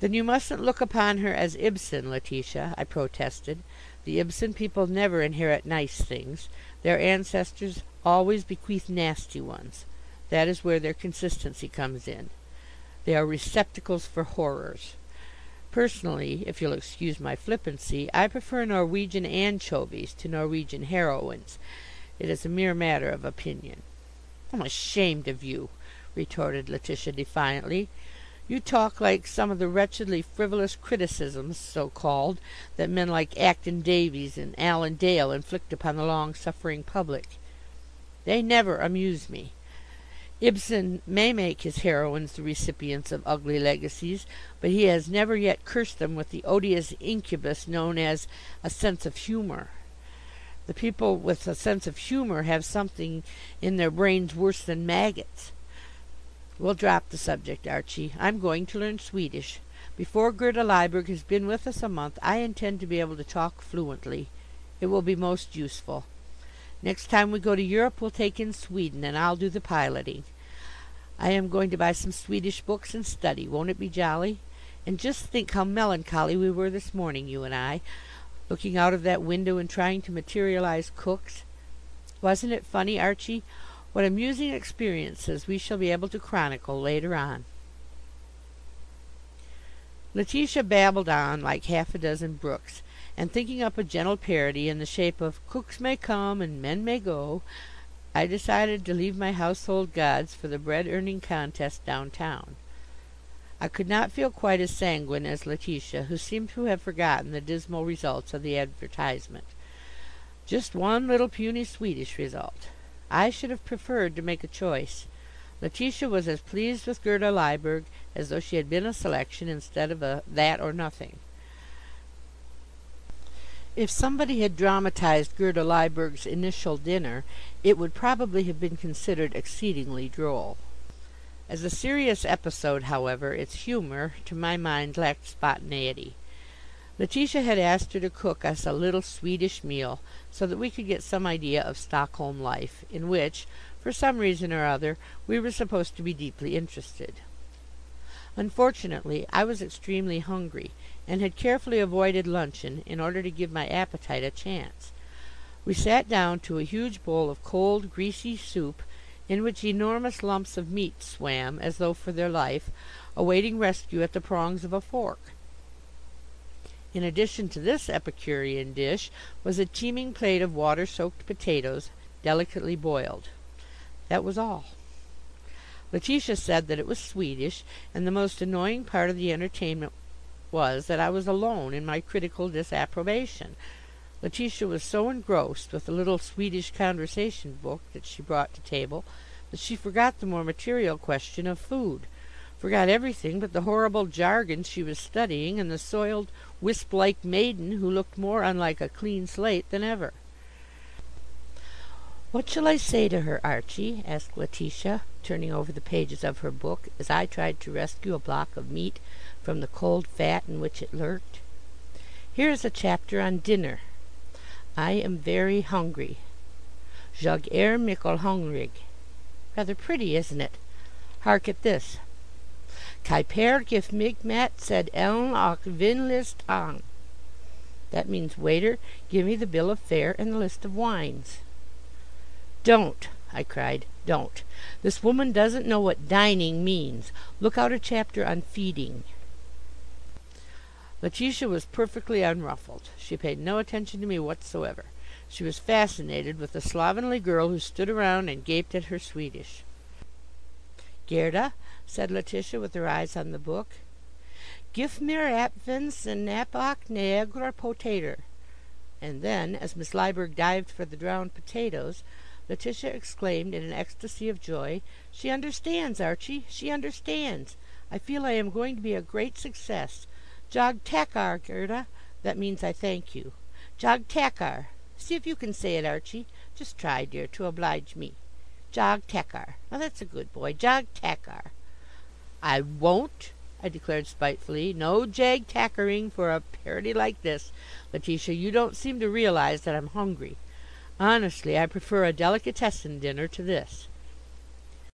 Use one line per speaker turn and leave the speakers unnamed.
"Then you mustn't look upon her as Ibsen, Letitia," I protested. "The Ibsen people never inherit nice things. Their ancestors always bequeath nasty ones. That is where their consistency comes in. They are receptacles for horrors. Personally, if you'll excuse my flippancy, I prefer Norwegian anchovies to Norwegian heroines. It is a mere matter of opinion." "I'm ashamed of you," retorted Letitia defiantly. "You talk like some of the wretchedly frivolous criticisms, so called, that men like Acton Davies and Alan Dale inflict upon the long suffering public. They never amuse me. Ibsen may make his heroines the recipients of ugly legacies, but he has never yet cursed them with the odious incubus known as a sense of humor. The people with a sense of humor have something in their brains worse than maggots. We'll drop the subject, Archie. I'm going to learn Swedish. Before Gerda Lyberg has been with us a month I intend to be able to talk fluently. It will be most useful. Next time we go to Europe we'll take in Sweden, and I'll do the piloting. I am going to buy some Swedish books and study. Won't it be jolly? And just think how melancholy we were this morning, you and I, looking out of that window and trying to materialize cooks. Wasn't it funny, Archie? What amusing experiences we shall be able to chronicle later on." Letitia babbled on like half a dozen brooks, and thinking up a gentle parody in the shape of "Cooks may come and men may go," I decided to leave my household gods for the bread earning contest down town. I could not feel quite as sanguine as Letitia, who seemed to have forgotten the dismal results of the advertisement. Just one little puny Swedish result. I should have preferred to make a choice. Letitia was as pleased with Gerda Lyberg as though she had been a selection instead of a That or Nothing. If somebody had dramatized Gerda Lyberg's initial dinner it would probably have been considered exceedingly droll. As a serious episode, however, its humor, to my mind, lacked spontaneity. Letitia had asked her to cook us a little Swedish meal, so that we could get some idea of Stockholm life, in which, for some reason or other, we were supposed to be deeply interested. Unfortunately, I was extremely hungry, and had carefully avoided luncheon in order to give my appetite a chance. We sat down to a huge bowl of cold, greasy soup, in which enormous lumps of meat swam, as though for their life, awaiting rescue at the prongs of a fork. In addition to this epicurean dish was a teeming plate of water soaked potatoes, delicately boiled. That was all. Letitia said that it was Swedish, and the most annoying part of the entertainment was that I was alone in my critical disapprobation. Letitia was so engrossed with the little Swedish conversation book that she brought to table that she forgot the more material question of food forgot everything but the horrible jargon she was studying and the soiled, wisp like maiden who looked more unlike a clean slate than ever. "What shall I say to her, Archie?" asked Letitia, turning over the pages of her book as I tried to rescue a block of meat from the cold fat in which it lurked. "Here is a chapter on dinner. I am very hungry. Jag är mycket hungrig. Rather pretty, isn't it? Hark at this. Keiper gif mig matsedeln och vinlistan. That means, waiter, give me the bill of fare and the list of wines. Don't, I cried, don't. This woman doesn't know what dining means. Look out a chapter on feeding. Letitia was perfectly unruffled. She paid no attention to me whatsoever. She was fascinated with the slovenly girl who stood around and gaped at her Swedish. Gerda, said Letitia, with her eyes on the book. "Gif mir apvens en apach negra potater." And then, as Miss Lyberg dived for the drowned potatoes, Letitia exclaimed in an ecstasy of joy, "She understands, Archie, she understands. I feel I am going to be a great success. Jag tackar, Gerda. That means I thank you. Jag tackar. See if you can say it, Archie. Just try, dear, to oblige me. Jag tackar. Now that's a good boy. Jag tackar. "I won't," I declared spitefully. "No jag tackering for a parody like this. Letitia, you don't seem to realize that I'm hungry. Honestly, I prefer a delicatessen dinner to this.